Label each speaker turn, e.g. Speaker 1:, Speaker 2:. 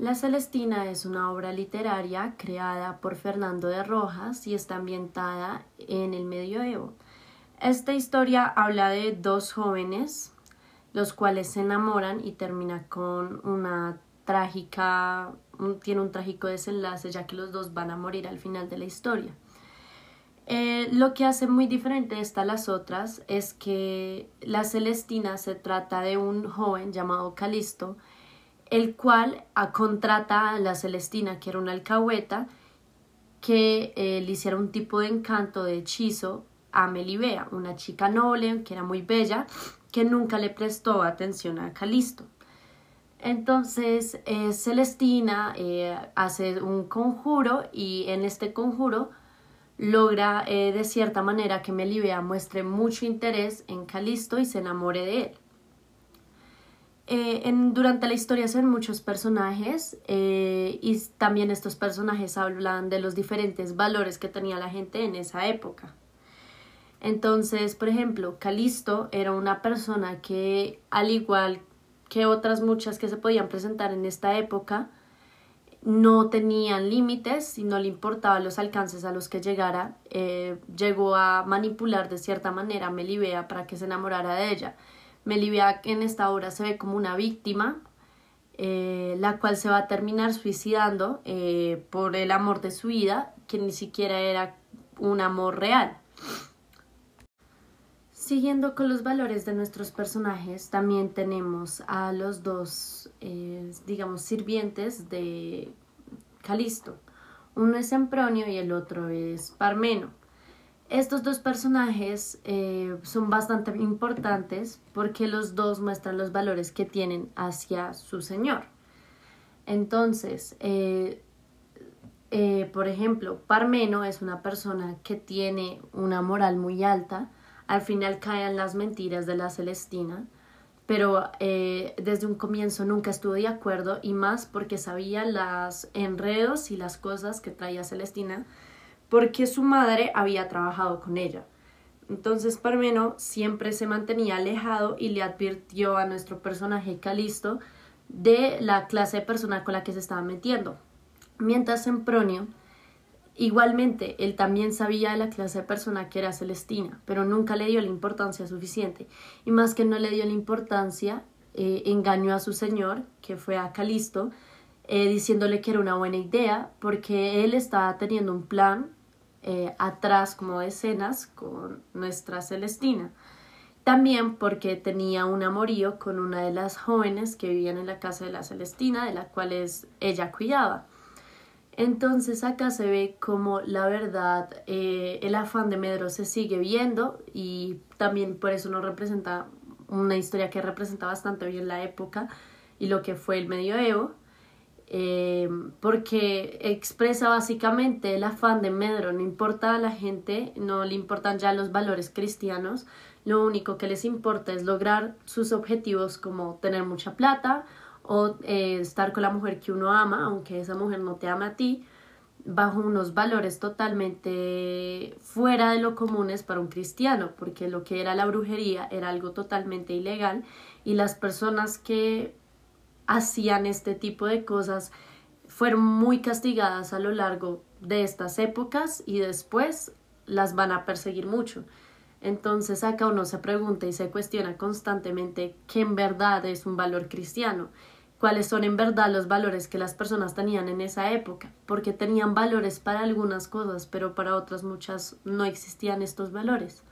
Speaker 1: La Celestina es una obra literaria creada por Fernando de Rojas y está ambientada en el medioevo. Esta historia habla de dos jóvenes, los cuales se enamoran y termina con una trágica, tiene un trágico desenlace ya que los dos van a morir al final de la historia. Eh, lo que hace muy diferente esta a las otras es que la Celestina se trata de un joven llamado Calisto, el cual contrata a la Celestina, que era una alcahueta, que eh, le hiciera un tipo de encanto, de hechizo a Melibea, una chica noble que era muy bella, que nunca le prestó atención a Calisto. Entonces eh, Celestina eh, hace un conjuro y en este conjuro logra de cierta manera que Melibea muestre mucho interés en Calisto y se enamore de él. Eh, en, durante la historia se muchos personajes eh, y también estos personajes hablan de los diferentes valores que tenía la gente en esa época. Entonces, por ejemplo, Calisto era una persona que, al igual que otras muchas que se podían presentar en esta época, no tenían límites y no le importaban los alcances a los que llegara. Eh, llegó a manipular de cierta manera a Melibea para que se enamorara de ella Melibea en esta obra se ve como una víctima, eh, la cual se va a terminar suicidando eh, por el amor de su vida, que ni siquiera era un amor real. Siguiendo con los valores de nuestros personajes, también tenemos a los dos, eh, digamos, sirvientes de Calisto. Uno es Sempronio y el otro es Parmeno. Estos dos personajes eh, son bastante importantes porque los dos muestran los valores que tienen hacia su señor. Entonces, eh, eh, por ejemplo, Parmeno es una persona que tiene una moral muy alta, al final caen las mentiras de la Celestina, pero desde un comienzo nunca estuvo de acuerdo y más porque sabía las enredos y las cosas que traía Celestina porque su madre había trabajado con ella. Entonces Parmeno siempre se mantenía alejado y le advirtió a nuestro personaje Calisto de la clase de persona con la que se estaba metiendo. Mientras Sempronio, igualmente, él también sabía de la clase de persona que era Celestina, pero nunca le dio la importancia suficiente. Y más que no le dio la importancia, eh, engañó a su señor, que fue a Calisto, eh, diciéndole que era una buena idea, porque él estaba teniendo un plan eh, atrás como escenas con nuestra Celestina. También porque tenía un amorío con una de las jóvenes que vivían en la casa de la Celestina, de la cual ella cuidaba. Entonces acá se ve como la verdad, eh, el afán de Medro se sigue viendo y también por eso nos representa una historia que representa bastante bien la época y lo que fue el medioevo. Eh, porque expresa básicamente el afán de Medro, no importa a la gente, no le importan ya los valores cristianos, lo único que les importa es lograr sus objetivos como tener mucha plata o eh, estar con la mujer que uno ama, aunque esa mujer no te ama a ti, bajo unos valores totalmente fuera de lo comunes para un cristiano, porque lo que era la brujería era algo totalmente ilegal y las personas que hacían este tipo de cosas fueron muy castigadas a lo largo de estas épocas y después las van a perseguir mucho. Entonces acá uno se pregunta y se cuestiona constantemente qué en verdad es un valor cristiano, cuáles son en verdad los valores que las personas tenían en esa época, porque tenían valores para algunas cosas, pero para otras muchas no existían estos valores.